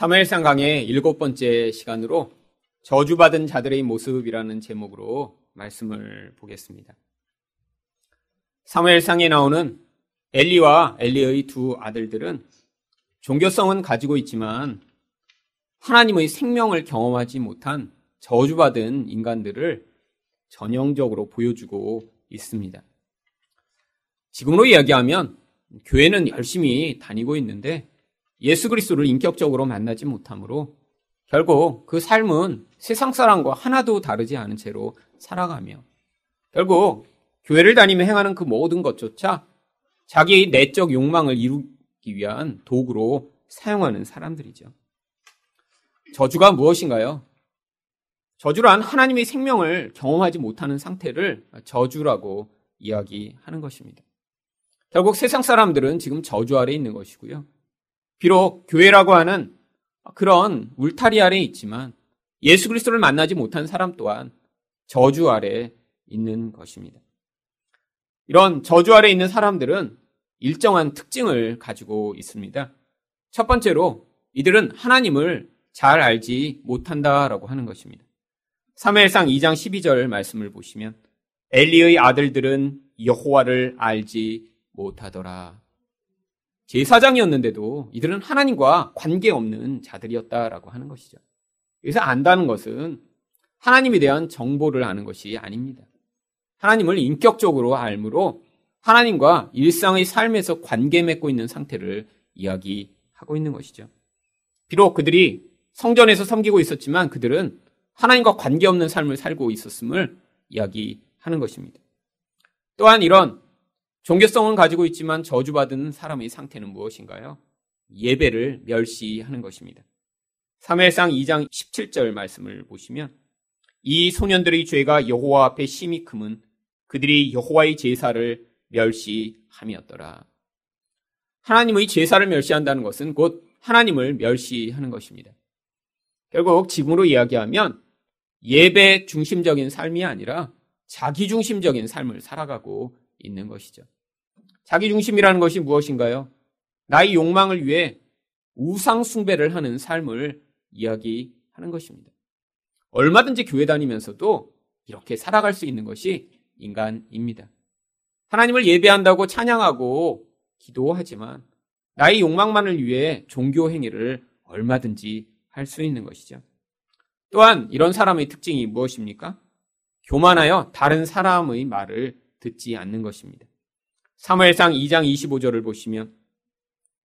사무엘상 강의 일곱 번째 시간으로 저주받은 자들의 모습이라는 제목으로 말씀을 보겠습니다. 사무엘상에 나오는 엘리와 엘리의 두 아들들은 종교성은 가지고 있지만 하나님의 생명을 경험하지 못한 저주받은 인간들을 전형적으로 보여주고 있습니다. 지금으로 이야기하면 교회는 열심히 다니고 있는데 예수 그리스도를 인격적으로 만나지 못하므로 결국 그 삶은 세상 사람과 하나도 다르지 않은 채로 살아가며 결국 교회를 다니며 행하는 그 모든 것조차 자기의 내적 욕망을 이루기 위한 도구로 사용하는 사람들이죠. 저주가 무엇인가요? 저주란 하나님의 생명을 경험하지 못하는 상태를 저주라고 이야기하는 것입니다. 결국 세상 사람들은 지금 저주 아래 있는 것이고요. 비록 교회라고 하는 그런 울타리 아래 있지만 예수 그리스도를 만나지 못한 사람 또한 저주 아래 있는 것입니다. 이런 저주 아래 있는 사람들은 일정한 특징을 가지고 있습니다. 첫 번째로 이들은 하나님을 잘 알지 못한다라고 하는 것입니다. 3회상 2장 12절 말씀을 보시면 엘리의 아들들은 여호와를 알지 못하더라. 제사장이었는데도 이들은 하나님과 관계없는 자들이었다라고 하는 것이죠. 여기서 안다는 것은 하나님에 대한 정보를 아는 것이 아닙니다. 하나님을 인격적으로 알므로 하나님과 일상의 삶에서 관계 맺고 있는 상태를 이야기하고 있는 것이죠. 비록 그들이 성전에서 섬기고 있었지만 그들은 하나님과 관계없는 삶을 살고 있었음을 이야기하는 것입니다. 또한 이런 종교성은 가지고 있지만 저주받은 사람의 상태는 무엇인가요? 예배를 멸시하는 것입니다. 3회상 2장 17절 말씀을 보시면 이 소년들의 죄가 여호와 앞에 심히 크면 그들이 여호와의 제사를 멸시함이었더라. 하나님의 제사를 멸시한다는 것은 곧 하나님을 멸시하는 것입니다. 결국 지금으로 이야기하면 예배 중심적인 삶이 아니라 자기 중심적인 삶을 살아가고 있는 것이죠. 자기 중심이라는 것이 무엇인가요? 나의 욕망을 위해 우상 숭배를 하는 삶을 이야기하는 것입니다. 얼마든지 교회 다니면서도 이렇게 살아갈 수 있는 것이 인간입니다. 하나님을 예배한다고 찬양하고 기도하지만 나의 욕망만을 위해 종교 행위를 얼마든지 할 수 있는 것이죠. 또한 이런 사람의 특징이 무엇입니까? 교만하여 다른 사람의 말을 듣지 않는 것입니다. 사무엘상 2장 25절을 보시면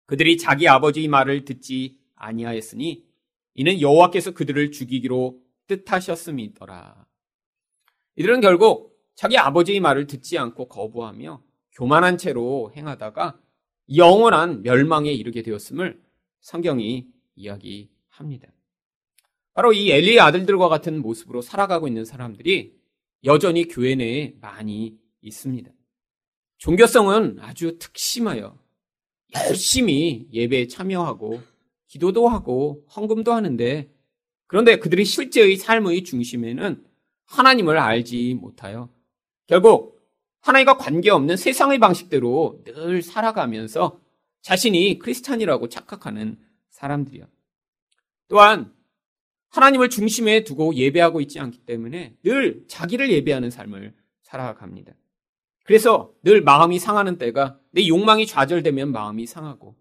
그들이 자기 아버지의 말을 듣지 아니하였으니 이는 여호와께서 그들을 죽이기로 뜻하셨음이더라. 이들은 결국 자기 아버지의 말을 듣지 않고 거부하며 교만한 채로 행하다가 영원한 멸망에 이르게 되었음을 성경이 이야기합니다. 바로 이 엘리의 아들들과 같은 모습으로 살아가고 있는 사람들이 여전히 교회 내에 많이 있습니다. 종교성은 아주 특심하여 열심히 예배에 참여하고 기도도 하고 헌금도 하는데 그런데 그들이 실제의 삶의 중심에는 하나님을 알지 못하여 결국 하나님과 관계없는 세상의 방식대로 늘 살아가면서 자신이 크리스찬이라고 착각하는 사람들이요. 또한 하나님을 중심에 두고 예배하고 있지 않기 때문에 늘 자기를 예배하는 삶을 살아갑니다. 그래서 늘 마음이 상하는 때가 내 욕망이 좌절되면 마음이 상하고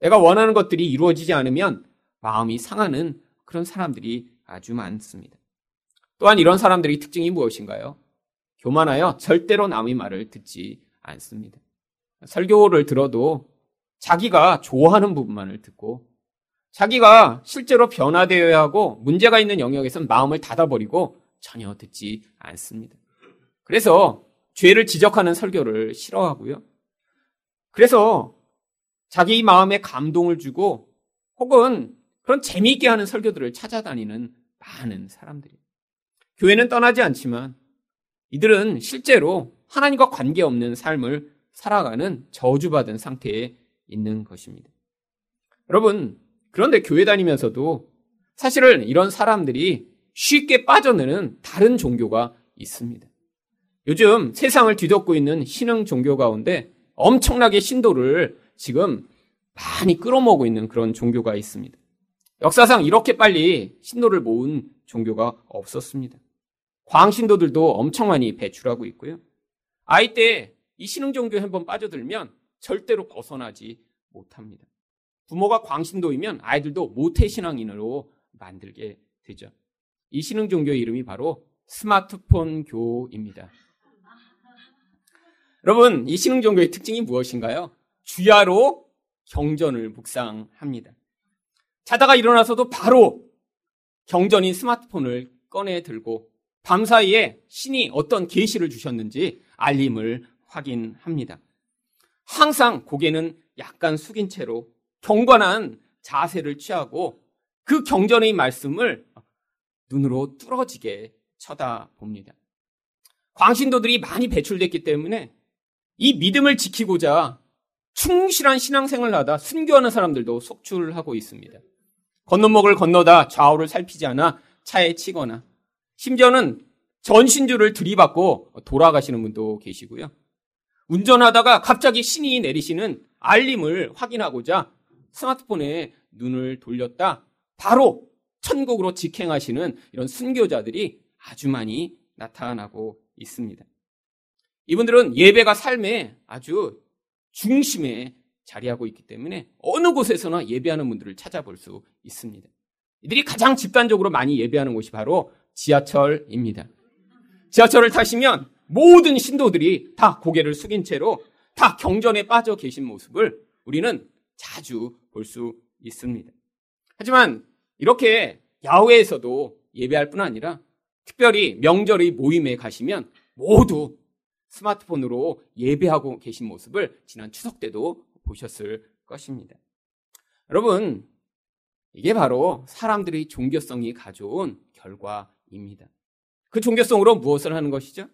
내가 원하는 것들이 이루어지지 않으면 마음이 상하는 그런 사람들이 아주 많습니다. 또한 이런 사람들의 특징이 무엇인가요? 교만하여 절대로 남의 말을 듣지 않습니다. 설교를 들어도 자기가 좋아하는 부분만을 듣고 자기가 실제로 변화되어야 하고 문제가 있는 영역에선 마음을 닫아버리고 전혀 듣지 않습니다. 그래서 죄를 지적하는 설교를 싫어하고요. 그래서 자기 마음에 감동을 주고 혹은 그런 재미있게 하는 설교들을 찾아다니는 많은 사람들이에요. 교회는 떠나지 않지만 이들은 실제로 하나님과 관계없는 삶을 살아가는 저주받은 상태에 있는 것입니다. 여러분, 그런데 교회 다니면서도 사실은 이런 사람들이 쉽게 빠져드는 다른 종교가 있습니다. 요즘 세상을 뒤덮고 있는 신흥 종교 가운데 엄청나게 신도를 지금 많이 끌어모으고 있는 그런 종교가 있습니다. 역사상 이렇게 빨리 신도를 모은 종교가 없었습니다. 광신도들도 엄청 많이 배출하고 있고요. 아이 때 이 신흥 종교에 한번 빠져들면 절대로 벗어나지 못합니다. 부모가 광신도이면 아이들도 모태 신앙인으로 만들게 되죠. 이 신흥 종교의 이름이 바로 스마트폰 교입니다. 여러분, 이 신흥 종교의 특징이 무엇인가요? 주야로 경전을 묵상합니다. 자다가 일어나서도 바로 경전인 스마트폰을 꺼내 들고 밤 사이에 신이 어떤 계시를 주셨는지 알림을 확인합니다. 항상 고개는 약간 숙인 채로 경관한 자세를 취하고 그 경전의 말씀을 눈으로 뚫어지게 쳐다봅니다. 광신도들이 많이 배출됐기 때문에 이 믿음을 지키고자 충실한 신앙생활을 하다 순교하는 사람들도 속출하고 있습니다. 건너목을 건너다 좌우를 살피지 않아 차에 치거나 심지어는 전신주를 들이받고 돌아가시는 분도 계시고요. 운전하다가 갑자기 신이 내리시는 알림을 확인하고자 스마트폰에 눈을 돌렸다 바로 천국으로 직행하시는 이런 순교자들이 아주 많이 나타나고 있습니다. 이분들은 예배가 삶의 아주 중심에 자리하고 있기 때문에 어느 곳에서나 예배하는 분들을 찾아볼 수 있습니다. 이들이 가장 집단적으로 많이 예배하는 곳이 바로 지하철입니다. 지하철을 타시면 모든 신도들이 다 고개를 숙인 채로 다 경전에 빠져 계신 모습을 우리는 자주 볼 수 있습니다. 하지만 이렇게 야외에서도 예배할 뿐 아니라 특별히 명절의 모임에 가시면 모두 스마트폰으로 예배하고 계신 모습을 지난 추석 때도 보셨을 것입니다. 여러분, 이게 바로 사람들의 종교성이 가져온 결과입니다. 그 종교성으로 무엇을 하는 것이죠?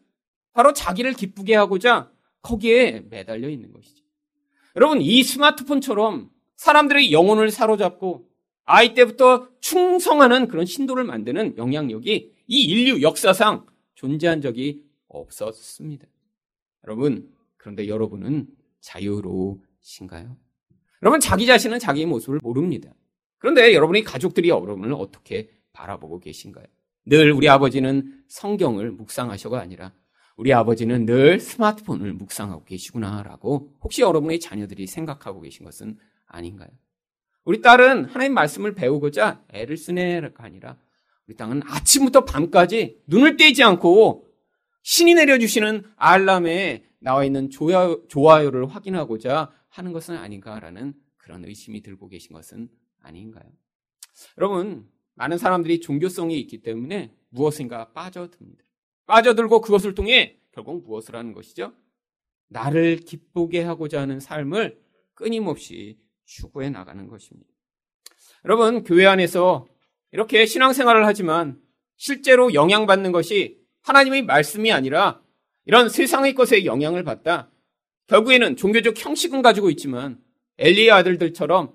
바로 자기를 기쁘게 하고자 거기에 매달려 있는 것이죠. 여러분, 이 스마트폰처럼 사람들의 영혼을 사로잡고 아이 때부터 충성하는 그런 신도를 만드는 영향력이 이 인류 역사상 존재한 적이 없었습니다. 여러분, 그런데 여러분은 자유로우신가요? 여러분, 자기 자신은 자기의 모습을 모릅니다. 그런데 여러분의 가족들이 여러분을 어떻게 바라보고 계신가요? 늘 우리 아버지는 성경을 묵상하셔가 아니라 우리 아버지는 늘 스마트폰을 묵상하고 계시구나라고 혹시 여러분의 자녀들이 생각하고 계신 것은 아닌가요? 우리 딸은 하나님 말씀을 배우고자 애를 쓰네가 아니라 우리 땅은 아침부터 밤까지 눈을 떼지 않고 신이 내려주시는 알람에 나와 있는 좋아요, 좋아요를 확인하고자 하는 것은 아닌가라는 그런 의심이 들고 계신 것은 아닌가요? 여러분, 많은 사람들이 종교성이 있기 때문에 무엇인가 빠져듭니다. 빠져들고 그것을 통해 결국 무엇을 하는 것이죠? 나를 기쁘게 하고자 하는 삶을 끊임없이 추구해 나가는 것입니다. 여러분, 교회 안에서 이렇게 신앙생활을 하지만 실제로 영향받는 것이 하나님의 말씀이 아니라 이런 세상의 것에 영향을 받다. 결국에는 종교적 형식은 가지고 있지만 엘리의 아들들처럼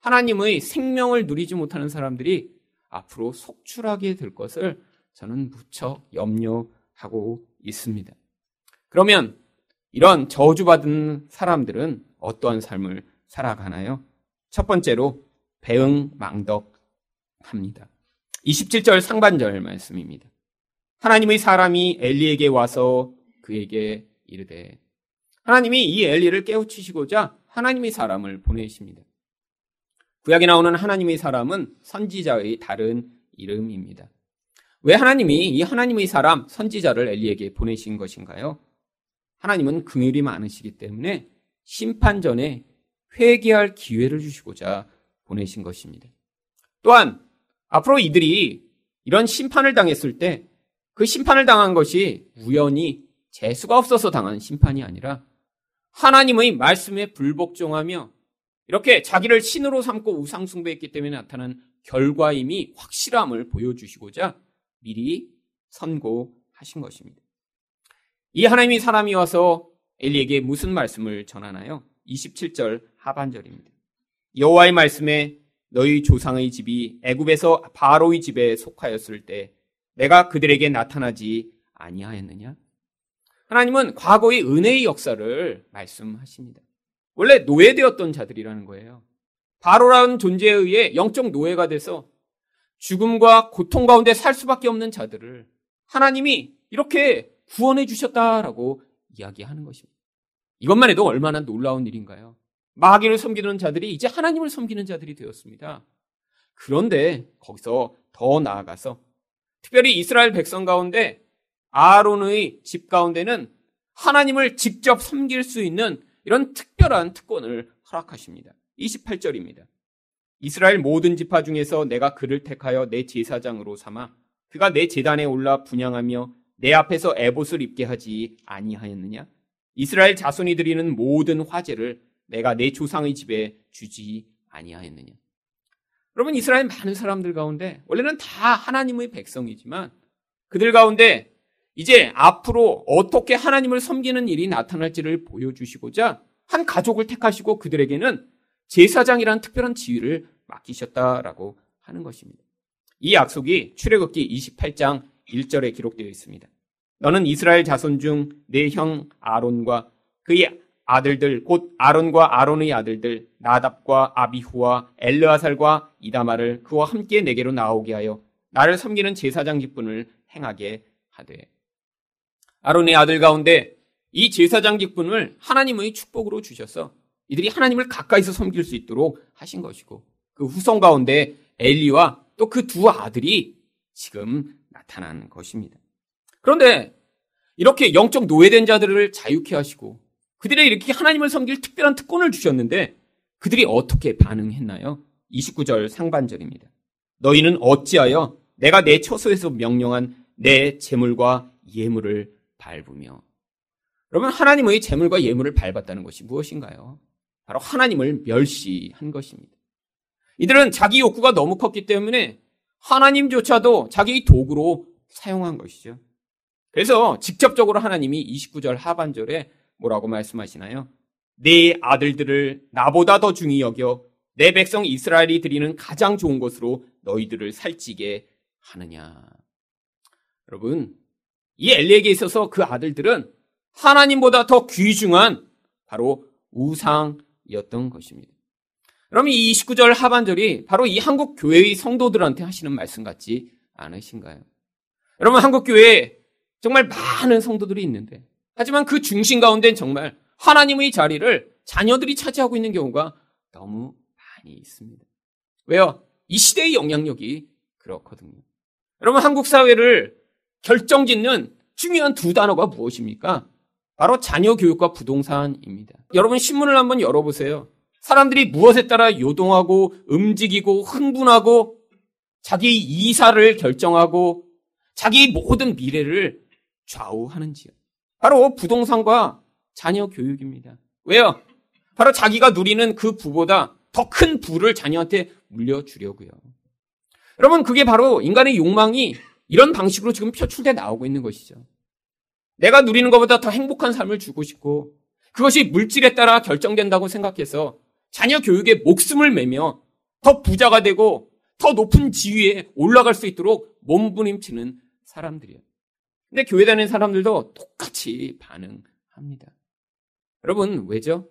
하나님의 생명을 누리지 못하는 사람들이 앞으로 속출하게 될 것을 저는 무척 염려하고 있습니다. 그러면 이런 저주받은 사람들은 어떠한 삶을 살아가나요? 첫 번째로 배응망덕합니다. 27절 상반절 말씀입니다. 하나님의 사람이 엘리에게 와서 그에게 이르되 하나님이 이 엘리를 깨우치시고자 하나님의 사람을 보내십니다. 구약에 나오는 하나님의 사람은 선지자의 다른 이름입니다. 왜 하나님이 이 하나님의 사람 선지자를 엘리에게 보내신 것인가요? 하나님은 긍휼이 많으시기 때문에 심판 전에 회개할 기회를 주시고자 보내신 것입니다. 또한 앞으로 이들이 이런 심판을 당했을 때 그 심판을 당한 것이 우연히 재수가 없어서 당한 심판이 아니라 하나님의 말씀에 불복종하며 이렇게 자기를 신으로 삼고 우상숭배했기 때문에 나타난 결과임이 확실함을 보여주시고자 미리 선고하신 것입니다. 이 하나님이 사람이 와서 엘리에게 무슨 말씀을 전하나요? 27절 하반절입니다. 여호와의 말씀에 너희 조상의 집이 애굽에서 바로의 집에 속하였을 때 내가 그들에게 나타나지 아니하였느냐? 하나님은 과거의 은혜의 역사를 말씀하십니다. 원래 노예되었던 자들이라는 거예요. 바로라는 존재에 의해 영적 노예가 돼서 죽음과 고통 가운데 살 수밖에 없는 자들을 하나님이 이렇게 구원해 주셨다라고 이야기하는 것입니다. 이것만 해도 얼마나 놀라운 일인가요? 마귀를 섬기는 자들이 이제 하나님을 섬기는 자들이 되었습니다. 그런데 거기서 더 나아가서 특별히 이스라엘 백성 가운데 아론의 집 가운데는 하나님을 직접 섬길 수 있는 이런 특별한 특권을 허락하십니다. 28절입니다. 이스라엘 모든 지파 중에서 내가 그를 택하여 내 제사장으로 삼아 그가 내 제단에 올라 분양하며 내 앞에서 에봇을 입게 하지 아니하였느냐? 이스라엘 자손이 드리는 모든 화제를 내가 내 조상의 집에 주지 아니하였느냐? 여러분 이스라엘 많은 사람들 가운데 원래는 다 하나님의 백성이지만 그들 가운데 이제 앞으로 어떻게 하나님을 섬기는 일이 나타날지를 보여주시고자 한 가족을 택하시고 그들에게는 제사장이라는 특별한 지위를 맡기셨다라고 하는 것입니다. 이 약속이 출애굽기 28장 1절에 기록되어 있습니다. 너는 이스라엘 자손 중 내 형 아론과 그의 아들들 곧 아론과 아론의 아들들 나답과 아비후와 엘르아살과 이다마를 그와 함께 내게로 나오게 하여 나를 섬기는 제사장 직분을 행하게 하되 아론의 아들 가운데 이 제사장 직분을 하나님의 축복으로 주셔서 이들이 하나님을 가까이서 섬길 수 있도록 하신 것이고 그 후손 가운데 엘리와 또 그 두 아들이 지금 나타난 것입니다. 그런데 이렇게 영적 노예된 자들을 자유케 하시고 그들의 이렇게 하나님을 섬길 특별한 특권을 주셨는데 그들이 어떻게 반응했나요? 29절 상반절입니다. 너희는 어찌하여 내가 내 처소에서 명령한 내 재물과 예물을 밟으며 여러분 하나님의 재물과 예물을 밟았다는 것이 무엇인가요? 바로 하나님을 멸시한 것입니다. 이들은 자기 욕구가 너무 컸기 때문에 하나님조차도 자기의 도구로 사용한 것이죠. 그래서 직접적으로 하나님이 29절 하반절에 뭐라고 말씀하시나요? 내 아들들을 나보다 더 중히 여겨 내 백성 이스라엘이 드리는 가장 좋은 것으로 너희들을 살찌게 하느냐. 여러분, 이 엘리에게 있어서 그 아들들은 하나님보다 더 귀중한 바로 우상이었던 것입니다. 그럼 이 29절 하반절이 바로 이 한국 교회의 성도들한테 하시는 말씀 같지 않으신가요? 여러분, 한국 교회에 정말 많은 성도들이 있는데, 하지만 그 중심 가운데는 정말 하나님의 자리를 자녀들이 차지하고 있는 경우가 너무 많이 있습니다. 왜요? 이 시대의 영향력이 그렇거든요. 여러분, 한국 사회를 결정 짓는 중요한 두 단어가 무엇입니까? 바로 자녀 교육과 부동산입니다. 여러분, 신문을 한번 열어보세요. 사람들이 무엇에 따라 요동하고 움직이고 흥분하고 자기 이사를 결정하고 자기 모든 미래를 좌우하는지요. 바로 부동산과 자녀 교육입니다. 왜요? 바로 자기가 누리는 그 부보다 더 큰 부를 자녀한테 물려주려고요. 여러분, 그게 바로 인간의 욕망이 이런 방식으로 지금 표출돼 나오고 있는 것이죠. 내가 누리는 것보다 더 행복한 삶을 주고 싶고 그것이 물질에 따라 결정된다고 생각해서 자녀 교육에 목숨을 매며 더 부자가 되고 더 높은 지위에 올라갈 수 있도록 몸부림치는 사람들이에요. 근데 교회 다니는 사람들도 똑같이 반응합니다. 여러분, 왜죠?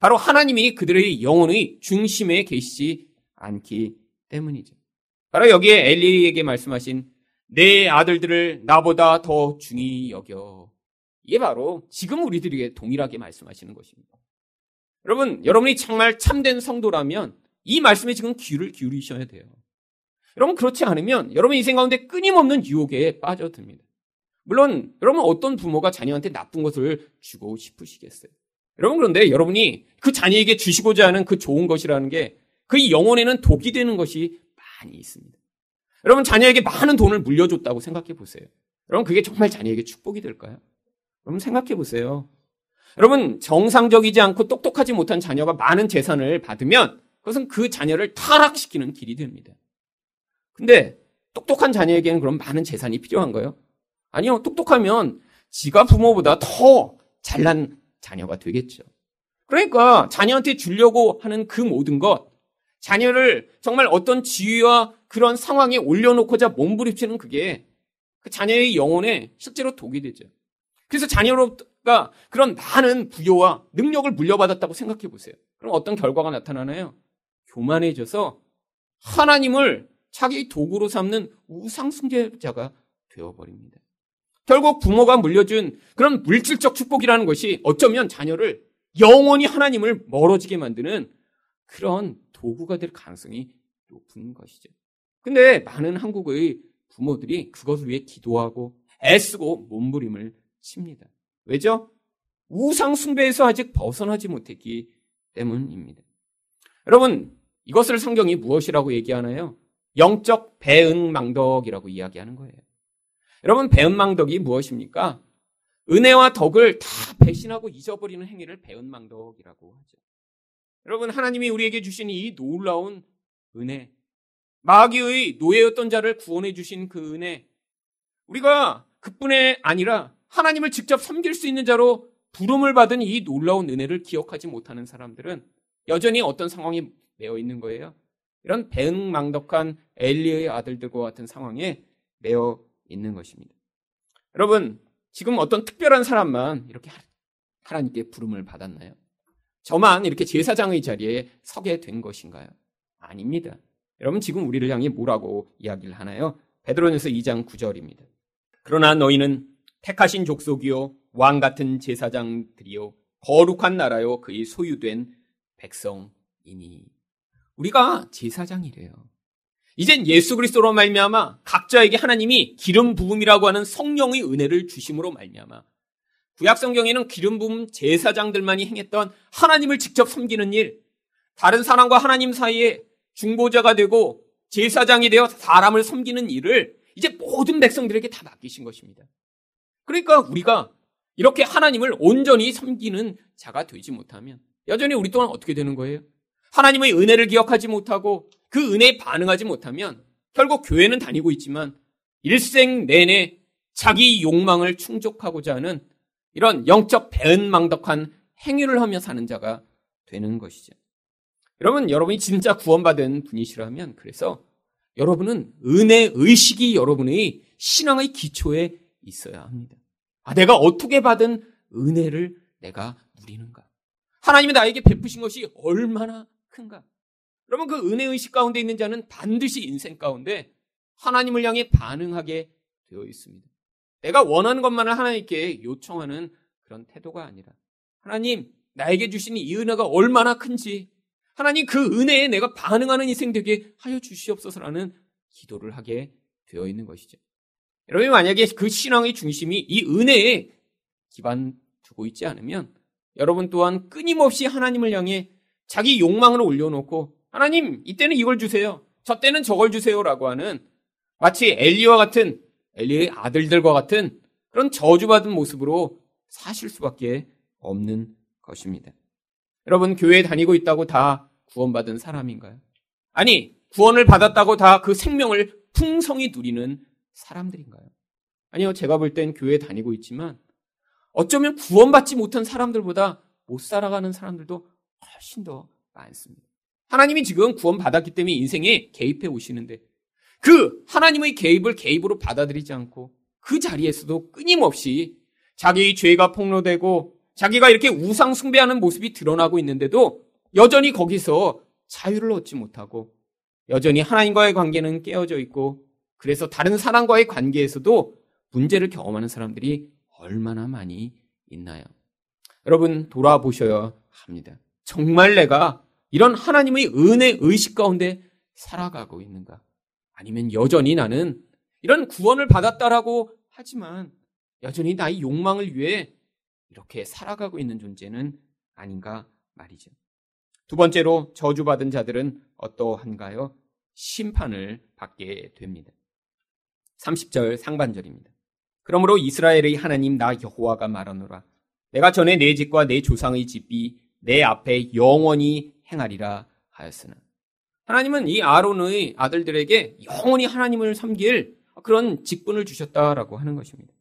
바로 하나님이 그들의 영혼의 중심에 계시지 않기 때문이죠. 바로 여기에 엘리에게 말씀하신 내 아들들을 나보다 더 중히 여겨. 이게 바로 지금 우리들에게 동일하게 말씀하시는 것입니다. 여러분, 여러분이 정말 참된 성도라면 이 말씀에 지금 귀를 기울이셔야 돼요. 여러분, 그렇지 않으면 여러분 인생 가운데 끊임없는 유혹에 빠져듭니다. 물론, 여러분 어떤 부모가 자녀한테 나쁜 것을 주고 싶으시겠어요? 여러분, 그런데 여러분이 그 자녀에게 주시고자 하는 그 좋은 것이라는 게 그 영혼에는 독이 되는 것이 많이 있습니다. 여러분, 자녀에게 많은 돈을 물려줬다고 생각해 보세요. 여러분, 그게 정말 자녀에게 축복이 될까요? 여러분, 생각해 보세요. 여러분, 정상적이지 않고 똑똑하지 못한 자녀가 많은 재산을 받으면 그것은 그 자녀를 타락시키는 길이 됩니다. 근데 똑똑한 자녀에게는 그럼 많은 재산이 필요한 거예요? 아니요. 똑똑하면 지가 부모보다 더 잘난 자녀가 되겠죠. 그러니까 자녀한테 주려고 하는 그 모든 것, 자녀를 정말 어떤 지위와 그런 상황에 올려놓고자 몸부림치는 그게 그 자녀의 영혼에 실제로 독이 되죠. 그래서 그러니까 그런 많은 부여와 능력을 물려받았다고 생각해 보세요. 그럼 어떤 결과가 나타나나요? 교만해져서 하나님을 자기 도구로 삼는 우상숭배자가 되어버립니다. 결국 부모가 물려준 그런 물질적 축복이라는 것이 어쩌면 자녀를 영원히 하나님을 멀어지게 만드는 그런 도구가 될 가능성이 높은 것이죠. 근데 많은 한국의 부모들이 그것을 위해 기도하고 애쓰고 몸부림을 칩니다. 왜죠? 우상 숭배에서 아직 벗어나지 못했기 때문입니다. 여러분, 이것을 성경이 무엇이라고 얘기하나요? 영적 배은망덕이라고 이야기하는 거예요. 여러분, 배은망덕이 무엇입니까? 은혜와 덕을 다 배신하고 잊어버리는 행위를 배은망덕이라고 하죠. 여러분, 하나님이 우리에게 주신 이 놀라운 은혜, 마귀의 노예였던 자를 구원해 주신 그 은혜, 우리가 그뿐에 아니라 하나님을 직접 섬길 수 있는 자로 부름을 받은 이 놀라운 은혜를 기억하지 못하는 사람들은 여전히 어떤 상황에 매여 있는 거예요. 이런 배은망덕한 엘리의 아들들과 같은 상황에 매여 있는 것입니다. 여러분, 지금 어떤 특별한 사람만 이렇게 하나님께 부름을 받았나요? 저만 이렇게 제사장의 자리에 서게 된 것인가요? 아닙니다. 여러분 지금 우리를 향해 뭐라고 이야기를 하나요? 베드로전서 2장 9절입니다. 그러나 너희는 택하신 족속이요 왕 같은 제사장들이요 거룩한 나라요 그의 소유된 백성이니 우리가 제사장이래요. 이젠 예수 그리스도로 말미암아 각자에게 하나님이 기름 부음이라고 하는 성령의 은혜를 주심으로 말미암아 구약 성경에는 기름 부음 제사장들만이 행했던 하나님을 직접 섬기는 일, 다른 사람과 하나님 사이에 중보자가 되고 제사장이 되어 사람을 섬기는 일을 이제 모든 백성들에게 다 맡기신 것입니다. 그러니까 우리가 이렇게 하나님을 온전히 섬기는 자가 되지 못하면 여전히 우리 또한 어떻게 되는 거예요? 하나님의 은혜를 기억하지 못하고 그 은혜에 반응하지 못하면 결국 교회는 다니고 있지만 일생 내내 자기 욕망을 충족하고자 하는 이런 영적 배은망덕한 행위를 하며 사는 자가 되는 것이죠. 여러분, 여러분이 진짜 구원받은 분이시라면 그래서 여러분은 은혜 의식이 여러분의 신앙의 기초에 있어야 합니다. 아, 내가 어떻게 받은 은혜를 내가 누리는가? 하나님이 나에게 베푸신 것이 얼마나 큰가? 여러분, 그 은혜 의식 가운데 있는 자는 반드시 인생 가운데 하나님을 향해 반응하게 되어 있습니다. 내가 원하는 것만을 하나님께 요청하는 그런 태도가 아니라 하나님, 나에게 주신 이 은혜가 얼마나 큰지 하나님 그 은혜에 내가 반응하는 인생 되게 하여 주시옵소서라는 기도를 하게 되어 있는 것이죠. 여러분이 만약에 그 신앙의 중심이 이 은혜에 기반 두고 있지 않으면 여러분 또한 끊임없이 하나님을 향해 자기 욕망을 올려놓고 하나님 이때는 이걸 주세요. 저 때는 저걸 주세요라고 하는 마치 엘리와 같은 엘리의 아들들과 같은 그런 저주받은 모습으로 사실 수밖에 없는 것입니다. 여러분 교회에 다니고 있다고 다 구원받은 사람인가요? 아니 구원을 받았다고 다 그 생명을 풍성히 누리는 사람들인가요? 아니요 제가 볼 땐 교회에 다니고 있지만 어쩌면 구원받지 못한 사람들보다 못 살아가는 사람들도 훨씬 더 많습니다. 하나님이 지금 구원받았기 때문에 인생에 개입해 오시는데 그 하나님의 개입을 개입으로 받아들이지 않고 그 자리에서도 끊임없이 자기의 죄가 폭로되고 자기가 이렇게 우상 숭배하는 모습이 드러나고 있는데도 여전히 거기서 자유를 얻지 못하고 여전히 하나님과의 관계는 깨어져 있고 그래서 다른 사람과의 관계에서도 문제를 경험하는 사람들이 얼마나 많이 있나요? 여러분 돌아보셔야 합니다. 정말 내가 이런 하나님의 은혜 의식 가운데 살아가고 있는가? 아니면 여전히 나는 이런 구원을 받았다라고 하지만 여전히 나의 욕망을 위해 이렇게 살아가고 있는 존재는 아닌가 말이죠. 두 번째로 저주받은 자들은 어떠한가요? 심판을 받게 됩니다. 30절 상반절입니다. 그러므로 이스라엘의 하나님 나 여호와가 말하노라. 내가 전에 내 집과 내 조상의 집이 내 앞에 영원히 행하리라 하였으나. 하나님은 이 아론의 아들들에게 영원히 하나님을 섬길 그런 직분을 주셨다라고 하는 것입니다.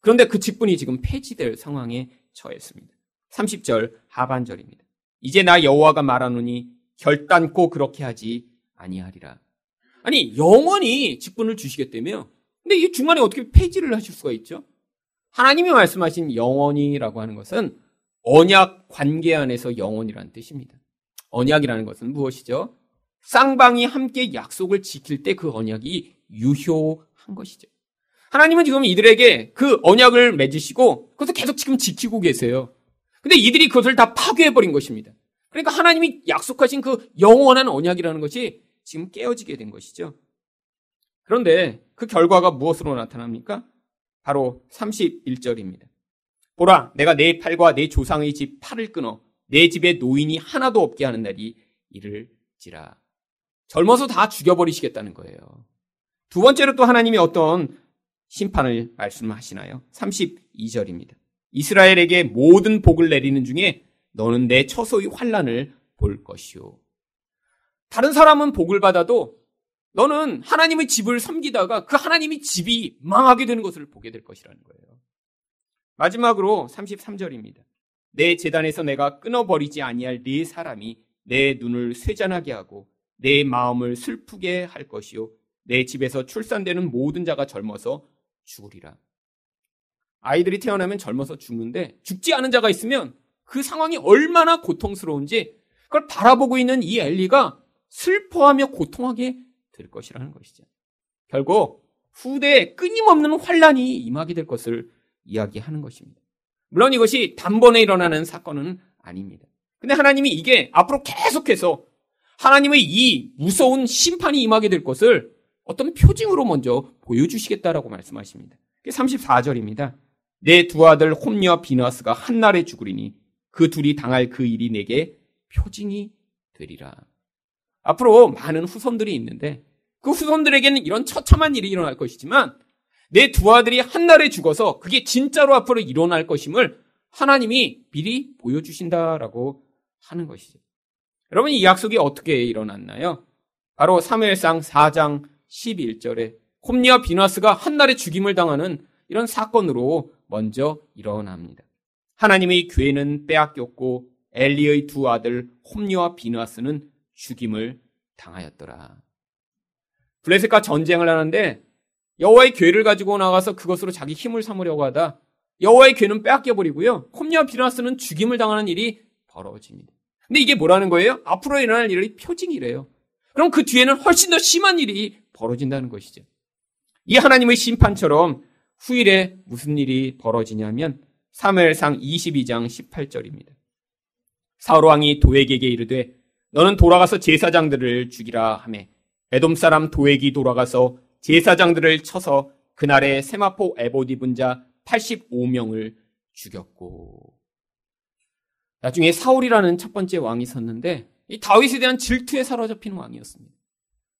그런데 그 직분이 지금 폐지될 상황에 처했습니다. 30절 하반절입니다. 이제 나 여호와가 말하노니 결단코 그렇게 하지 아니하리라. 아니 영원히 직분을 주시겠다며. 근데 이 중간에 어떻게 폐지를 하실 수가 있죠? 하나님이 말씀하신 영원이라고 하는 것은 언약 관계 안에서 영원이라는 뜻입니다. 언약이라는 것은 무엇이죠? 쌍방이 함께 약속을 지킬 때 그 언약이 유효한 것이죠. 하나님은 지금 이들에게 그 언약을 맺으시고 그것을 계속 지금 지키고 계세요. 근데 이들이 그것을 다 파괴해버린 것입니다. 그러니까 하나님이 약속하신 그 영원한 언약이라는 것이 지금 깨어지게 된 것이죠. 그런데 그 결과가 무엇으로 나타납니까? 바로 31절입니다. 보라, 내가 내 팔과 내 조상의 집 팔을 끊어 내 집에 노인이 하나도 없게 하는 날이 이를지라. 젊어서 다 죽여버리시겠다는 거예요. 두 번째로 또 하나님이 어떤 심판을 말씀하시나요? 32절입니다. 이스라엘에게 모든 복을 내리는 중에 너는 내 처소의 환란을 볼 것이요. 다른 사람은 복을 받아도 너는 하나님의 집을 섬기다가 그 하나님의 집이 망하게 되는 것을 보게 될 것이라는 거예요. 마지막으로 33절입니다. 내 재단에서 내가 끊어버리지 아니할 네 사람이 내 눈을 쇠잔하게 하고 내 마음을 슬프게 할 것이요. 내 집에서 출산되는 모든 자가 젊어서 죽으리라. 아이들이 태어나면 젊어서 죽는데 죽지 않은 자가 있으면 그 상황이 얼마나 고통스러운지 그걸 바라보고 있는 이 엘리가 슬퍼하며 고통하게 될 것이라는 것이죠. 결국 후대에 끊임없는 환란이 임하게 될 것을 이야기하는 것입니다. 물론 이것이 단번에 일어나는 사건은 아닙니다. 근데 하나님이 이게 앞으로 계속해서 하나님의 이 무서운 심판이 임하게 될 것을 어떤 표징으로 먼저 보여주시겠다라고 말씀하십니다. 34절입니다. 내 두 아들 홈리와 비나스가 한날에 죽으리니 그 둘이 당할 그 일이 내게 표징이 되리라. 앞으로 많은 후손들이 있는데 그 후손들에게는 이런 처참한 일이 일어날 것이지만 내 두 아들이 한날에 죽어서 그게 진짜로 앞으로 일어날 것임을 하나님이 미리 보여주신다라고 하는 것이죠. 여러분 이 약속이 어떻게 일어났나요? 바로 3일상 4장 11절에 홈리와 비나스가 한날에 죽임을 당하는 이런 사건으로 먼저 일어납니다. 하나님의 교회는 빼앗겼고 엘리의 두 아들 홈리와 비나스는 죽임을 당하였더라. 블레셋과 전쟁을 하는데 여호와의 교회를 가지고 나가서 그것으로 자기 힘을 삼으려고 하다 여호와의 교회는 빼앗겨 버리고요. 홈리와 비나스는 죽임을 당하는 일이 벌어집니다. 근데 이게 뭐라는 거예요? 앞으로 일어날 일의 표징이래요. 그럼 그 뒤에는 훨씬 더 심한 일이 벌어진다는 것이죠. 이 하나님의 심판처럼 후일에 무슨 일이 벌어지냐면 3회상 22장 18절입니다. 사울 왕이 도액에게 이르되 너는 돌아가서 제사장들을 죽이라 하매 에돔 사람 도액이 돌아가서 제사장들을 쳐서 그날에 세마포 에봇 입은 자 85명을 죽였고 나중에 사울이라는 첫 번째 왕이 섰는데 이 다윗에 대한 질투에 사로잡힌 왕이었습니다.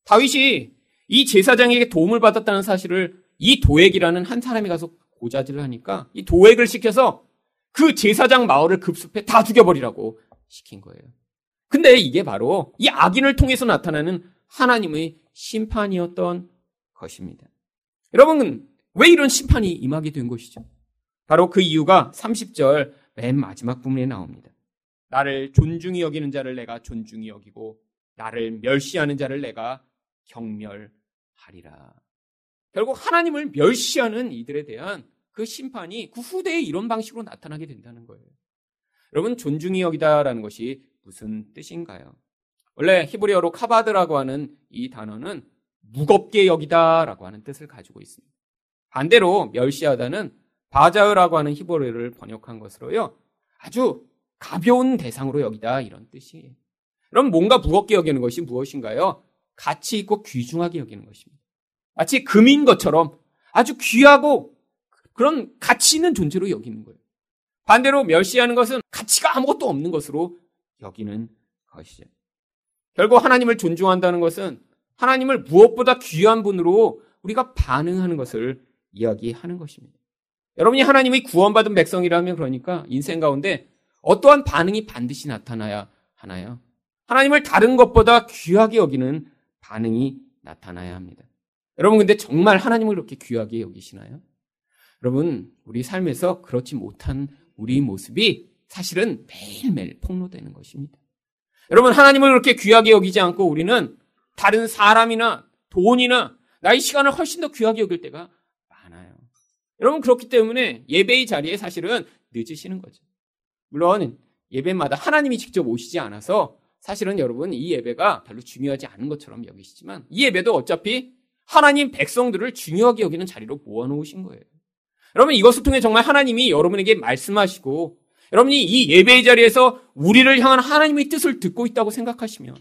다윗이 이 제사장에게 도움을 받았다는 사실을 이 도액이라는 한 사람이 가서 고자질을 하니까 이 도액을 시켜서 그 제사장 마을을 급습해 다 죽여버리라고 시킨 거예요. 근데 이게 바로 이 악인을 통해서 나타나는 하나님의 심판이었던 것입니다. 여러분, 왜 이런 심판이 임하게 된 것이죠? 바로 그 이유가 30절 맨 마지막 부분에 나옵니다. 나를 존중히 여기는 자를 내가 존중히 여기고 나를 멸시하는 자를 내가 경멸하리라. 결국 하나님을 멸시하는 이들에 대한 그 심판이 그 후대에 이런 방식으로 나타나게 된다는 거예요. 여러분 존중히 여기다라는 것이 무슨 뜻인가요? 원래 히브리어로 카바드라고 하는 이 단어는 무겁게 여기다라고 하는 뜻을 가지고 있습니다. 반대로 멸시하다는 바자흐라고 하는 히브리어를 번역한 것으로요. 아주 가벼운 대상으로 여기다 이런 뜻이에요. 그럼 뭔가 무겁게 여기는 것이 무엇인가요? 가치 있고 귀중하게 여기는 것입니다. 마치 금인 것처럼 아주 귀하고 그런 가치 있는 존재로 여기는 거예요. 반대로 멸시하는 것은 가치가 아무것도 없는 것으로 여기는 것이죠. 결국 하나님을 존중한다는 것은 하나님을 무엇보다 귀한 분으로 우리가 반응하는 것을 이야기하는 것입니다. 여러분이 하나님의 구원받은 백성이라면 그러니까 인생 가운데 어떠한 반응이 반드시 나타나야 하나요? 하나님을 다른 것보다 귀하게 여기는 반응이 나타나야 합니다. 여러분 근데 정말 하나님을 그렇게 귀하게 여기시나요? 여러분 우리 삶에서 그렇지 못한 우리 모습이 사실은 매일매일 폭로되는 것입니다. 여러분 하나님을 그렇게 귀하게 여기지 않고 우리는 다른 사람이나 돈이나 나의 시간을 훨씬 더 귀하게 여길 때가 많아요. 여러분 그렇기 때문에 예배의 자리에 사실은 늦으시는 거죠. 물론 예배마다 하나님이 직접 오시지 않아서 사실은 여러분 이 예배가 별로 중요하지 않은 것처럼 여기시지만 이 예배도 어차피 하나님 백성들을 중요하게 여기는 자리로 모아놓으신 거예요. 여러분 이것을 통해 정말 하나님이 여러분에게 말씀하시고 여러분이 이 예배의 자리에서 우리를 향한 하나님의 뜻을 듣고 있다고 생각하시면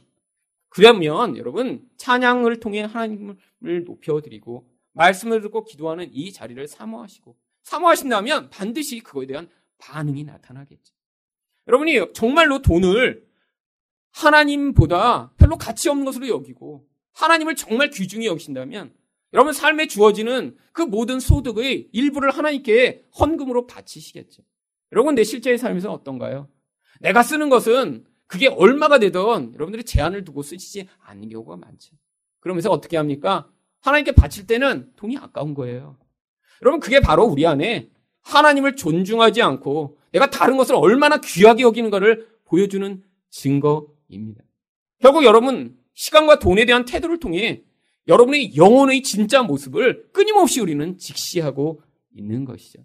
그러면 여러분 찬양을 통해 하나님을 높여드리고 말씀을 듣고 기도하는 이 자리를 사모하시고 사모하신다면 반드시 그거에 대한 반응이 나타나겠죠. 여러분이 정말로 돈을 하나님보다 별로 가치 없는 것으로 여기고 하나님을 정말 귀중히 여기신다면 여러분 삶에 주어지는 그 모든 소득의 일부를 하나님께 헌금으로 바치시겠죠. 여러분 내 실제의 삶에서 어떤가요? 내가 쓰는 것은 그게 얼마가 되던 여러분들이 제한을 두고 쓰시지 않는 경우가 많죠. 그러면서 어떻게 합니까? 하나님께 바칠 때는 돈이 아까운 거예요. 여러분 그게 바로 우리 안에 하나님을 존중하지 않고 내가 다른 것을 얼마나 귀하게 여기는가를 보여주는 증거입니다. 결국 여러분 시간과 돈에 대한 태도를 통해 여러분의 영혼의 진짜 모습을 끊임없이 우리는 직시하고 있는 것이죠.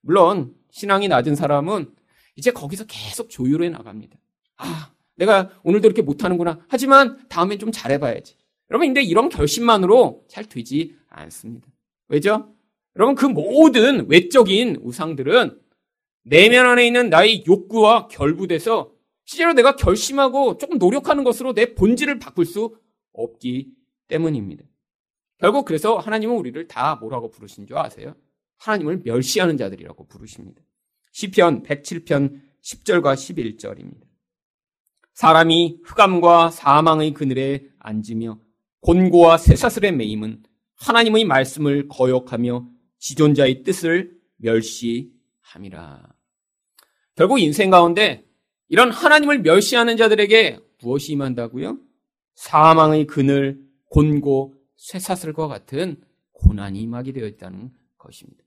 물론 신앙이 낮은 사람은 이제 거기서 계속 조율해 나갑니다. 아, 내가 오늘도 이렇게 못하는구나. 하지만 다음엔 좀 잘해봐야지. 여러분, 근데 이런 결심만으로 잘 되지 않습니다. 왜죠? 여러분, 그 모든 외적인 우상들은 내면 안에 있는 나의 욕구와 결부돼서 실제로 내가 결심하고 조금 노력하는 것으로 내 본질을 바꿀 수 없기 때문입니다. 결국 그래서 하나님은 우리를 다 뭐라고 부르신 줄 아세요? 하나님을 멸시하는 자들이라고 부르십니다. 시편 107편 10절과 11절입니다. 사람이 흑암과 사망의 그늘에 앉으며 곤고와 쇠사슬의 매임은 하나님의 말씀을 거역하며 지존자의 뜻을 멸시함이라. 결국 인생 가운데 이런 하나님을 멸시하는 자들에게 무엇이 임한다고요? 사망의 그늘, 곤고, 쇠사슬과 같은 고난이 임하게 되어 있다는 것입니다.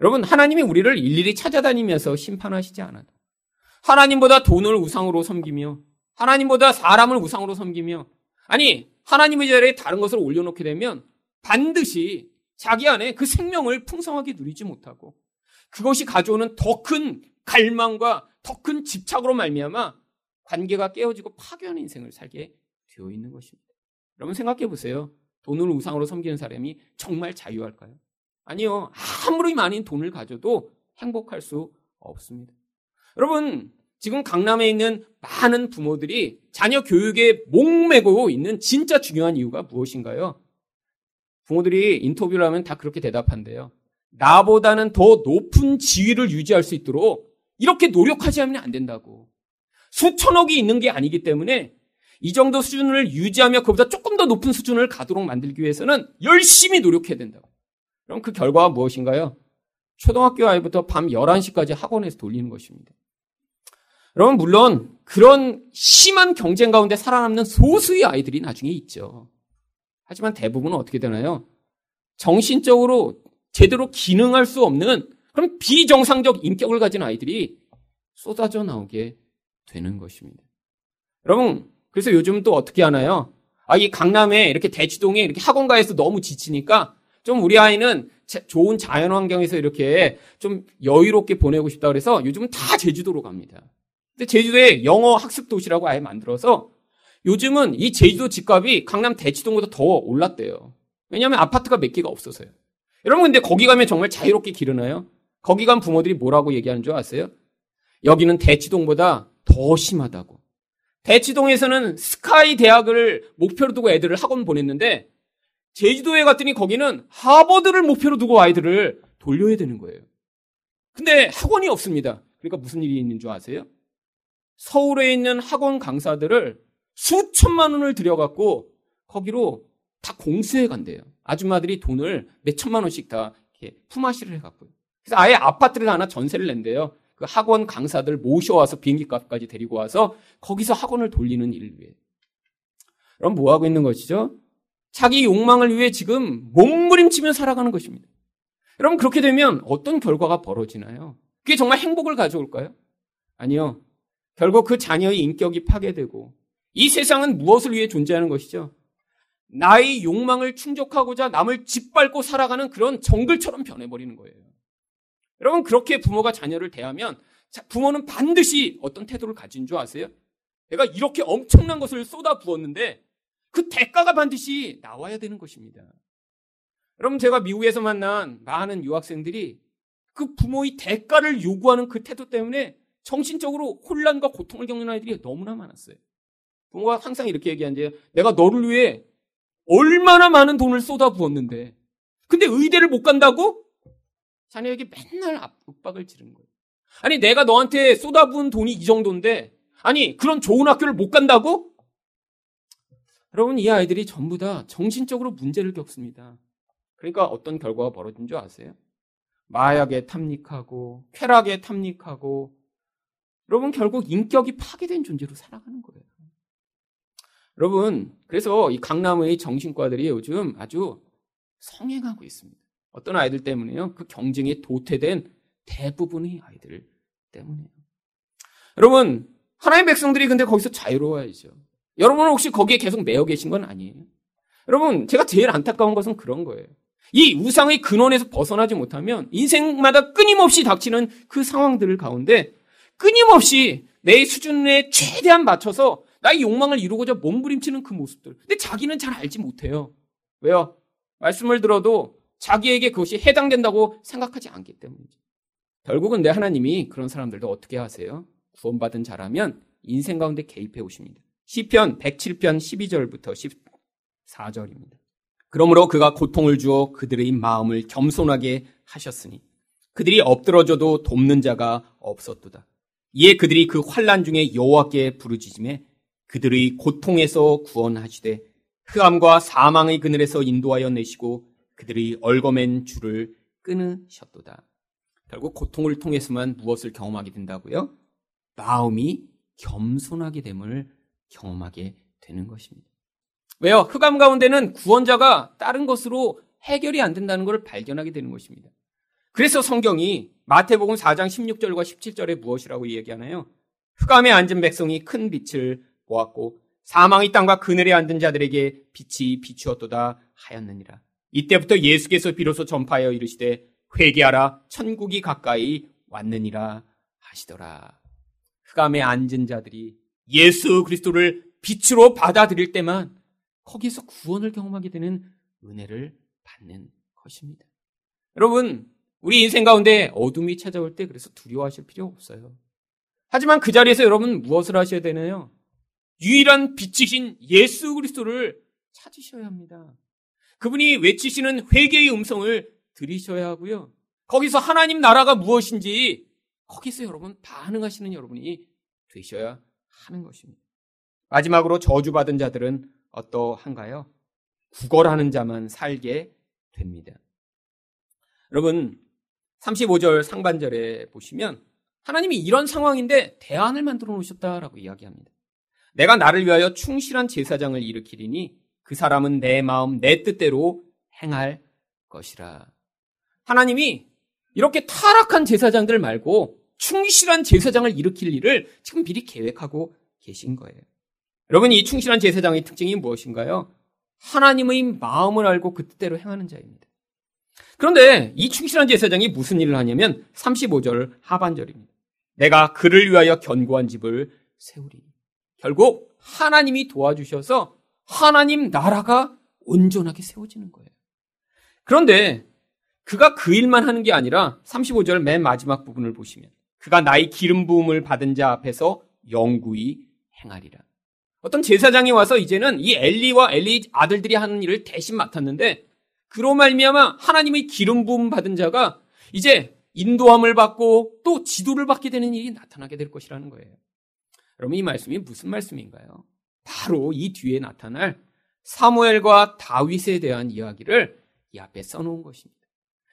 여러분, 하나님이 우리를 일일이 찾아다니면서 심판하시지 않아도 하나님보다 돈을 우상으로 섬기며 하나님보다 사람을 우상으로 섬기며 아니 하나님의 자리에 다른 것을 올려놓게 되면 반드시 자기 안에 그 생명을 풍성하게 누리지 못하고 그것이 가져오는 더 큰 갈망과 더 큰 집착으로 말미암아 관계가 깨어지고 파괴하는 인생을 살게 되어 있는 것입니다. 여러분 생각해 보세요. 돈을 우상으로 섬기는 사람이 정말 자유할까요? 아니요. 아무리 많은 돈을 가져도 행복할 수 없습니다. 여러분, 지금 강남에 있는 많은 부모들이 자녀 교육에 목매고 있는 진짜 중요한 이유가 무엇인가요? 부모들이 인터뷰를 하면 다 그렇게 대답한대요. 나보다는 더 높은 지위를 유지할 수 있도록 이렇게 노력하지 않으면 안 된다고. 수천억이 있는 게 아니기 때문에 이 정도 수준을 유지하며 그보다 조금 더 높은 수준을 가도록 만들기 위해서는 열심히 노력해야 된다고. 그럼 그 결과가 무엇인가요? 초등학교 아이부터 밤 11시까지 학원에서 돌리는 것입니다. 여러분, 물론 그런 심한 경쟁 가운데 살아남는 소수의 아이들이 나중에 있죠. 하지만 대부분은 어떻게 되나요? 정신적으로 제대로 기능할 수 없는 그런 비정상적 인격을 가진 아이들이 쏟아져 나오게 되는 것입니다. 여러분, 그래서 요즘 또 어떻게 하나요? 아, 이 강남에 이렇게 대치동에 이렇게 학원가에서 너무 지치니까 좀 우리 아이는 좋은 자연 환경에서 이렇게 좀 여유롭게 보내고 싶다 그래서 요즘은 다 제주도로 갑니다. 제주도에 영어 학습 도시라고 아예 만들어서 요즘은 이 제주도 집값이 강남 대치동보다 더 올랐대요. 왜냐하면 아파트가 몇 개가 없어서요. 여러분 근데 거기 가면 정말 자유롭게 기르나요? 거기 간 부모들이 뭐라고 얘기하는 줄 아세요? 여기는 대치동보다 더 심하다고. 대치동에서는 스카이 대학을 목표로 두고 애들을 학원 보냈는데 제주도에 갔더니 거기는 하버드를 목표로 두고 아이들을 돌려야 되는 거예요. 근데 학원이 없습니다. 그러니까 무슨 일이 있는 줄 아세요? 서울에 있는 학원 강사들을 수천만 원을 들여갖고 거기로 다 공수해 간대요. 아줌마들이 돈을 몇 천만 원씩 다 이렇게 품앗이를 해갖고요. 그래서 아예 아파트를 하나 전세를 낸대요. 그 학원 강사들 모셔와서 비행기 값까지 데리고 와서 거기서 학원을 돌리는 일을 위해. 그럼 뭐 하고 있는 것이죠? 자기 욕망을 위해 지금 몸부림치며 살아가는 것입니다. 여러분 그렇게 되면 어떤 결과가 벌어지나요? 그게 정말 행복을 가져올까요? 아니요. 결국 그 자녀의 인격이 파괴되고 이 세상은 무엇을 위해 존재하는 것이죠? 나의 욕망을 충족하고자 남을 짓밟고 살아가는 그런 정글처럼 변해버리는 거예요. 여러분 그렇게 부모가 자녀를 대하면 부모는 반드시 어떤 태도를 가진 줄 아세요? 내가 이렇게 엄청난 것을 쏟아 부었는데 그 대가가 반드시 나와야 되는 것입니다. 여러분 제가 미국에서 만난 많은 유학생들이 그 부모의 대가를 요구하는 그 태도 때문에 정신적으로 혼란과 고통을 겪는 아이들이 너무나 많았어요. 부모가 항상 이렇게 얘기한대요. 내가 너를 위해 얼마나 많은 돈을 쏟아 부었는데 근데 의대를 못 간다고? 자녀에게 맨날 압박을 지르는 거예요. 아니 내가 너한테 쏟아부은 돈이 이 정도인데 아니 그런 좋은 학교를 못 간다고? 여러분 이 아이들이 전부 다 정신적으로 문제를 겪습니다. 그러니까 어떤 결과가 벌어진 줄 아세요? 마약에 탐닉하고 쾌락에 탐닉하고 여러분 결국 인격이 파괴된 존재로 살아가는 거예요. 여러분 그래서 이 강남의 정신과들이 요즘 아주 성행하고 있습니다. 어떤 아이들 때문에요? 그 경쟁에 도태된 대부분의 아이들 때문에요. 여러분 하나님 백성들이 근데 거기서 자유로워야죠. 여러분은 혹시 거기에 계속 매여 계신 건 아니에요. 여러분 제가 제일 안타까운 것은 그런 거예요. 이 우상의 근원에서 벗어나지 못하면 인생마다 끊임없이 닥치는 그 상황들 가운데 끊임없이 내 수준에 최대한 맞춰서 나의 욕망을 이루고자 몸부림치는 그 모습들. 근데 자기는 잘 알지 못해요. 왜요? 말씀을 들어도 자기에게 그것이 해당된다고 생각하지 않기 때문이죠. 결국은 내 하나님이 그런 사람들도 어떻게 하세요? 구원받은 자라면 인생 가운데 개입해 오십니다. 시편 107편 12절부터 14절입니다. 그러므로 그가 고통을 주어 그들의 마음을 겸손하게 하셨으니 그들이 엎드러져도 돕는 자가 없었도다. 이에 그들이 그 환란 중에 여호와께 부르짖음에 그들의 고통에서 구원하시되 흑암과 사망의 그늘에서 인도하여 내시고 그들의 얼거맨 줄을 끊으셨도다. 결국 고통을 통해서만 무엇을 경험하게 된다고요? 마음이 겸손하게 됨을 경험하게 되는 것입니다. 왜요? 흑암 가운데는 구원자가 다른 것으로 해결이 안 된다는 것을 발견하게 되는 것입니다. 그래서 성경이 마태복음 4장 16절과 17절에 무엇이라고 얘기하나요? 흑암에 앉은 백성이 큰 빛을 보았고 사망의 땅과 그늘에 앉은 자들에게 빛이 비추었도다 하였느니라. 이때부터 예수께서 비로소 전파하여 이르시되 회개하라 천국이 가까이 왔느니라 하시더라. 흑암에 앉은 자들이 예수 그리스도를 빛으로 받아들일 때만 거기서 구원을 경험하게 되는 은혜를 받는 것입니다. 여러분, 우리 인생 가운데 어둠이 찾아올 때 그래서 두려워하실 필요 없어요. 하지만 그 자리에서 여러분 무엇을 하셔야 되나요? 유일한 빛이신 예수 그리스도를 찾으셔야 합니다. 그분이 외치시는 회개의 음성을 들으셔야 하고요. 거기서 하나님 나라가 무엇인지 거기서 여러분 반응하시는 여러분이 되셔야 하는 것입니다. 마지막으로 저주받은 자들은 어떠한가요? 구걸하는 자만 살게 됩니다. 여러분, 35절 상반절에 보시면 하나님이 이런 상황인데 대안을 만들어 놓으셨다라고 이야기합니다. 내가 나를 위하여 충실한 제사장을 일으키리니 그 사람은 내 마음, 내 뜻대로 행할 것이라. 하나님이 이렇게 타락한 제사장들 말고 충실한 제사장을 일으킬 일을 지금 미리 계획하고 계신 거예요. 여러분, 이 충실한 제사장의 특징이 무엇인가요? 하나님의 마음을 알고 그 뜻대로 행하는 자입니다. 그런데 이 충실한 제사장이 무슨 일을 하냐면 35절 하반절입니다. 내가 그를 위하여 견고한 집을 세우리. 결국 하나님이 도와주셔서 하나님 나라가 온전하게 세워지는 거예요. 그런데 그가 그 일만 하는 게 아니라 35절 맨 마지막 부분을 보시면 그가 나의 기름 부음을 받은 자 앞에서 영구히 행하리라. 어떤 제사장이 와서 이제는 이 엘리와 엘리 아들들이 하는 일을 대신 맡았는데 그로 말미암아 하나님의 기름 부음 받은 자가 이제 인도함을 받고 또 지도를 받게 되는 일이 나타나게 될 것이라는 거예요. 여러분 이 말씀이 무슨 말씀인가요? 바로 이 뒤에 나타날 사무엘과 다윗에 대한 이야기를 이 앞에 써놓은 것입니다.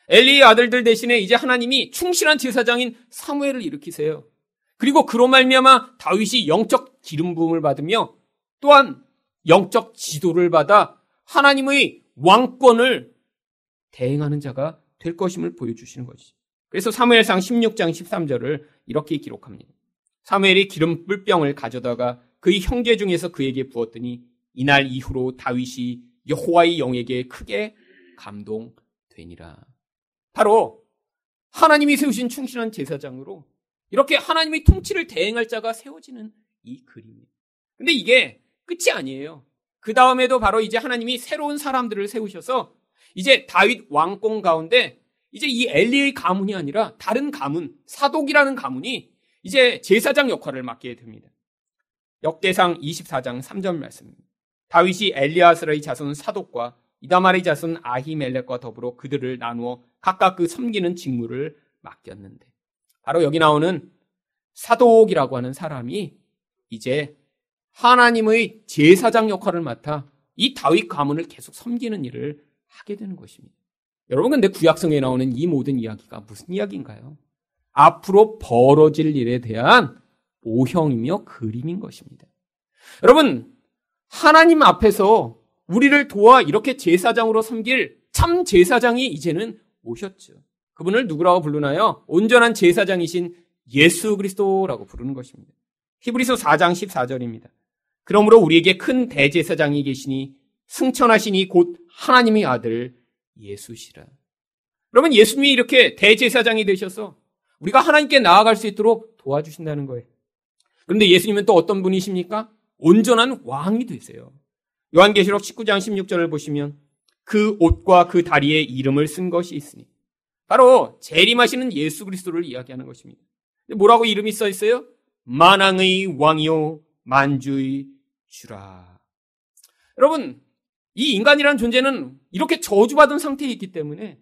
엘리의 아들들 대신에 이제 하나님이 충실한 제사장인 사무엘을 일으키세요. 그리고 그로 말미암아 다윗이 영적 기름 부음을 받으며 또한 영적 지도를 받아 하나님의 왕권을 대행하는 자가 될 것임을 보여주시는 것이죠. 그래서 사무엘상 16장 13절을 이렇게 기록합니다. 사무엘이 기름 뿔병을 가져다가 그의 형제 중에서 그에게 부었더니 이날 이후로 다윗이 여호와의 영에게 크게 감동되니라. 바로 하나님이 세우신 충실한 제사장으로 이렇게 하나님의 통치를 대행할 자가 세워지는 이 그림이에요. 근데 이게 끝이 아니에요. 그 다음에도 바로 이제 하나님이 새로운 사람들을 세우셔서 이제 다윗 왕宫 가운데 이제 이 엘리의 가문이 아니라 다른 가문, 사독이라는 가문이 이제 제사장 역할을 맡게 됩니다. 역대상 24장 3절 말씀입니다. 다윗이 엘리아스의 자손 사독과 이다말의 자손 아히멜렉과 더불어 그들을 나누어 각각 그 섬기는 직무를 맡겼는데 바로 여기 나오는 사독이라고 하는 사람이 이제 하나님의 제사장 역할을 맡아 이 다윗 가문을 계속 섬기는 일을 하게 되는 것입니다. 여러분 근데 구약성에 나오는 이 모든 이야기가 무슨 이야기인가요? 앞으로 벌어질 일에 대한 모형이며 그림인 것입니다. 여러분 하나님 앞에서 우리를 도와 이렇게 제사장으로 섬길 참 제사장이 이제는 오셨죠. 그분을 누구라고 부르나요? 온전한 제사장이신 예수 그리스도라고 부르는 것입니다. 히브리서 4장 14절입니다. 그러므로 우리에게 큰 대제사장이 계시니 승천하시니 곧 하나님의 아들 예수시라. 그러면 예수님이 이렇게 대제사장이 되셔서 우리가 하나님께 나아갈 수 있도록 도와주신다는 거예요. 그런데 예수님은 또 어떤 분이십니까? 온전한 왕이 되세요. 요한계시록 19장 16절을 보시면 그 옷과 그 다리에 이름을 쓴 것이 있으니 바로 재림하시는 예수 그리스도를 이야기하는 것입니다. 뭐라고 이름이 써 있어요? 만왕의 왕이요 만주의 주라. 여러분, 이 인간이란 존재는 이렇게 저주받은 상태에 있기 때문에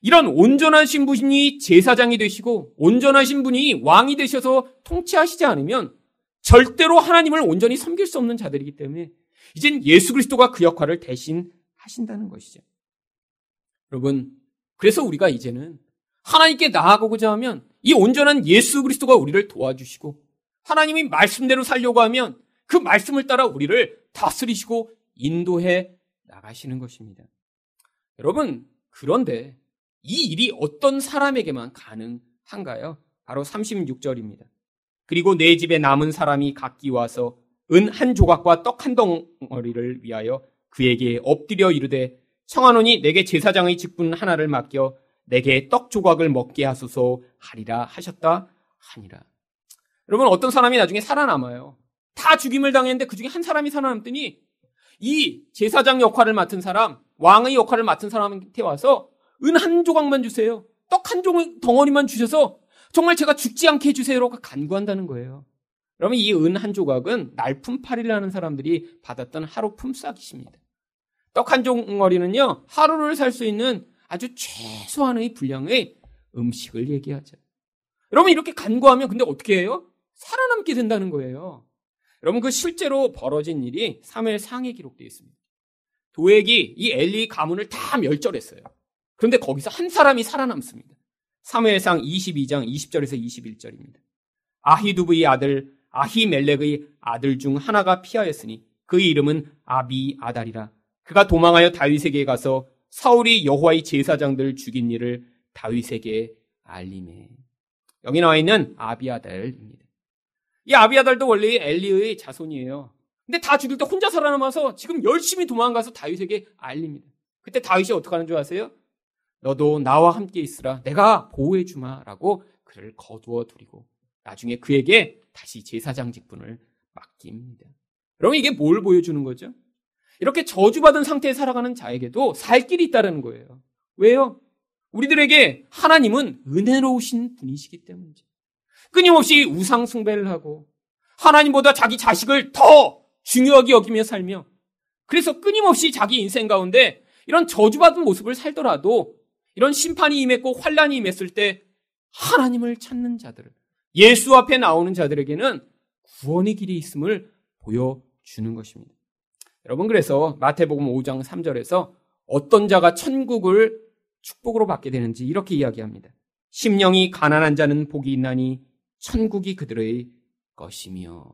이런 온전하신 분이 제사장이 되시고 온전하신 분이 왕이 되셔서 통치하시지 않으면 절대로 하나님을 온전히 섬길 수 없는 자들이기 때문에 이젠 예수 그리스도가 그 역할을 대신 하신다는 것이죠. 여러분, 그래서 우리가 이제는 하나님께 나아가고자 하면 이 온전한 예수 그리스도가 우리를 도와주시고 하나님이 말씀대로 살려고 하면 그 말씀을 따라 우리를 다스리시고 인도해 나가시는 것입니다. 여러분, 그런데 이 일이 어떤 사람에게만 가능한가요? 바로 36절입니다. 그리고 내 집에 남은 사람이 각기 와서 은 한 조각과 떡 한 덩어리를 위하여 그에게 엎드려 이르되 청하노니 내게 제사장의 직분 하나를 맡겨 내게 떡 조각을 먹게 하소서 하리라 하셨다 하니라. 여러분 어떤 사람이 나중에 살아남아요. 다 죽임을 당했는데 그 중에 한 사람이 살아남더니 이 제사장 역할을 맡은 사람, 왕의 역할을 맡은 사람한테 와서 은 한 조각만 주세요. 떡한 덩어리만 주셔서 정말 제가 죽지 않게 해주세요라고 간구한다는 거예요. 그러면 이 은 한 조각은 날품팔이라는 사람들이 받았던 하루 품삯이십니다. 떡한 덩어리는요, 하루를 살 수 있는 아주 최소한의 분량의 음식을 얘기하죠. 여러분 이렇게 간구하면 근데 어떻게 해요? 살아남게 된다는 거예요. 여러분 그 실제로 벌어진 일이 3일 상에 기록되어 있습니다. 도액이 이 엘리 가문을 다 멸절했어요. 그런데 거기서 한 사람이 살아남습니다. 3회상 22장 20절에서 21절입니다. 아히두브의 아들 아히멜렉의 아들 중 하나가 피하였으니 그의 이름은 아비 아달이라. 그가 도망하여 다윗에게 가서 사울이 여호와의 제사장들 죽인 일을 다윗에게 알림해. 여기 나와 있는 아비아달입니다. 이 아비아달도 원래 엘리의 자손이에요. 근데 다 죽일 때 혼자 살아남아서 지금 열심히 도망가서 다윗에게 알립니다. 그때 다윗이 어떻게 하는 줄 아세요? 너도 나와 함께 있으라. 내가 보호해 주마라고 그를 거두어 두리고 나중에 그에게 다시 제사장 직분을 맡깁니다. 여러분 이게 뭘 보여주는 거죠? 이렇게 저주받은 상태에 살아가는 자에게도 살 길이 있다는 거예요. 왜요? 우리들에게 하나님은 은혜로우신 분이시기 때문이죠. 끊임없이 우상 숭배를 하고 하나님보다 자기 자식을 더 중요하게 여기며 살며 그래서 끊임없이 자기 인생 가운데 이런 저주받은 모습을 살더라도 이런 심판이 임했고 환란이 임했을 때 하나님을 찾는 자들, 예수 앞에 나오는 자들에게는 구원의 길이 있음을 보여주는 것입니다. 여러분 그래서 마태복음 5장 3절에서 어떤 자가 천국을 축복으로 받게 되는지 이렇게 이야기합니다. 심령이 가난한 자는 복이 있나니 천국이 그들의 것이며.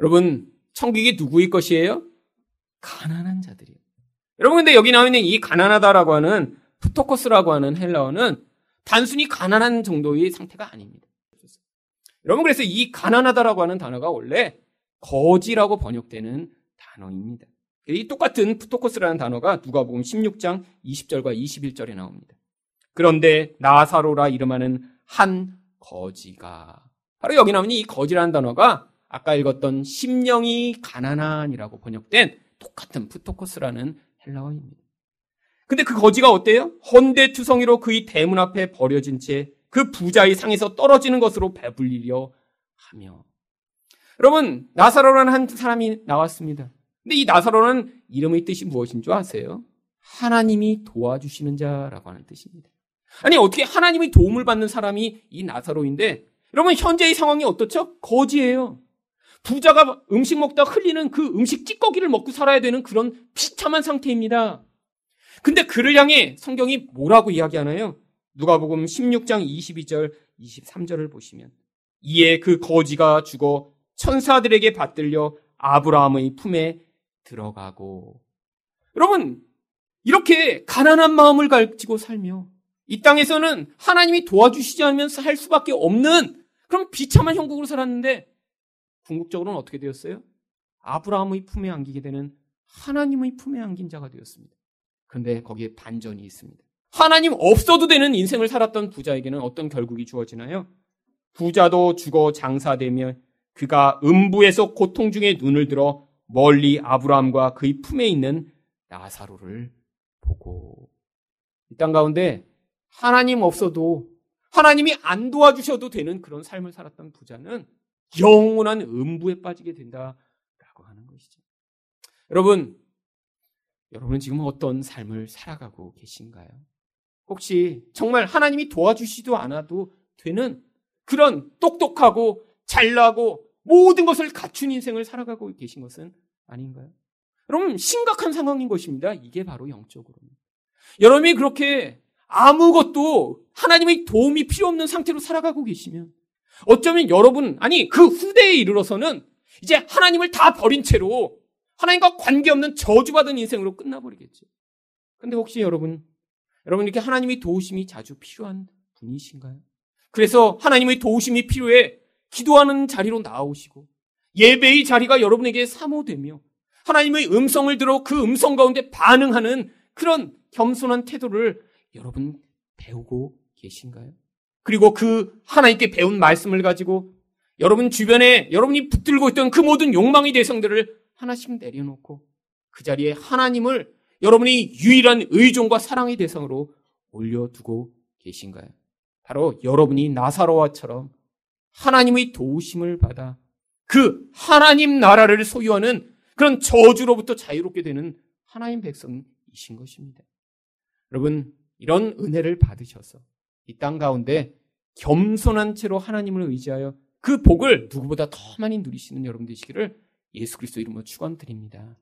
여러분, 천국이 누구의 것이에요? 가난한 자들이에요. 여러분, 근데 여기 나와 있는 이 가난하다라고 하는 푸토코스라고 하는 헬라어는 단순히 가난한 정도의 상태가 아닙니다. 여러분, 그래서 이 가난하다라고 하는 단어가 원래 거지라고 번역되는 단어입니다. 이 똑같은 푸토코스라는 단어가 누가복음 16장 20절과 21절에 나옵니다. 그런데 나사로라 이름하는 한 거지가 바로 여기 나오는 이 거지라는 단어가 아까 읽었던 심령이 가난한이라고 번역된 똑같은 푸토코스라는 헬라어입니다. 근데 그 거지가 어때요? 헌대투성이로 그의 대문 앞에 버려진 채 그 부자의 상에서 떨어지는 것으로 배불리려 하며. 여러분, 나사로라는 한 사람이 나왔습니다. 근데 이 나사로는 이름의 뜻이 무엇인 줄 아세요? 하나님이 도와주시는 자라고 하는 뜻입니다. 아니, 어떻게 하나님의 도움을 받는 사람이 이 나사로인데, 여러분, 현재의 상황이 어떻죠? 거지예요. 부자가 음식 먹다 흘리는 그 음식 찌꺼기를 먹고 살아야 되는 그런 비참한 상태입니다. 근데 그를 향해 성경이 뭐라고 이야기하나요? 누가복음 16장 22절, 23절을 보시면 이에 그 거지가 죽어 천사들에게 받들려 아브라함의 품에 들어가고 여러분 이렇게 가난한 마음을 가지고 살며 이 땅에서는 하나님이 도와주시지 않으면 살 수밖에 없는 그런 비참한 형국으로 살았는데 궁극적으로는 어떻게 되었어요? 아브라함의 품에 안기게 되는 하나님의 품에 안긴 자가 되었습니다. 그런데 거기에 반전이 있습니다. 하나님 없어도 되는 인생을 살았던 부자에게는 어떤 결국이 주어지나요? 부자도 죽어 장사되며 그가 음부에서 고통 중에 눈을 들어 멀리 아브라함과 그의 품에 있는 나사로를 보고 이 땅 가운데 하나님 없어도 하나님이 안 도와주셔도 되는 그런 삶을 살았던 부자는 영원한 음부에 빠지게 된다라고 하는 것이죠. 여러분, 여러분은 지금 어떤 삶을 살아가고 계신가요? 혹시 정말 하나님이 도와주시도 않아도 되는 그런 똑똑하고 잘나고 모든 것을 갖춘 인생을 살아가고 계신 것은 아닌가요? 여러분, 심각한 상황인 것입니다. 이게 바로 영적으로는. 여러분이 그렇게 아무것도 하나님의 도움이 필요 없는 상태로 살아가고 계시면 어쩌면 여러분, 아니, 그 후대에 이르러서는 이제 하나님을 다 버린 채로 하나님과 관계없는 저주받은 인생으로 끝나버리겠죠. 근데 혹시 여러분, 여러분 이렇게 하나님의 도우심이 자주 필요한 분이신가요? 그래서 하나님의 도우심이 필요해 기도하는 자리로 나오시고 예배의 자리가 여러분에게 사모되며 하나님의 음성을 들어 그 음성 가운데 반응하는 그런 겸손한 태도를 여러분 배우고 계신가요? 그리고 그 하나님께 배운 말씀을 가지고 여러분 주변에 여러분이 붙들고 있던 그 모든 욕망의 대상들을 하나씩 내려놓고 그 자리에 하나님을 여러분이 유일한 의존과 사랑의 대상으로 올려두고 계신가요? 바로 여러분이 나사로와처럼 하나님의 도우심을 받아 그 하나님 나라를 소유하는 그런 저주로부터 자유롭게 되는 하나님 백성이신 것입니다. 여러분, 이런 은혜를 받으셔서 이 땅 가운데 겸손한 채로 하나님을 의지하여 그 복을 누구보다 더 많이 누리시는 여러분 되시기를 예수 그리스도 이름으로 축원드립니다.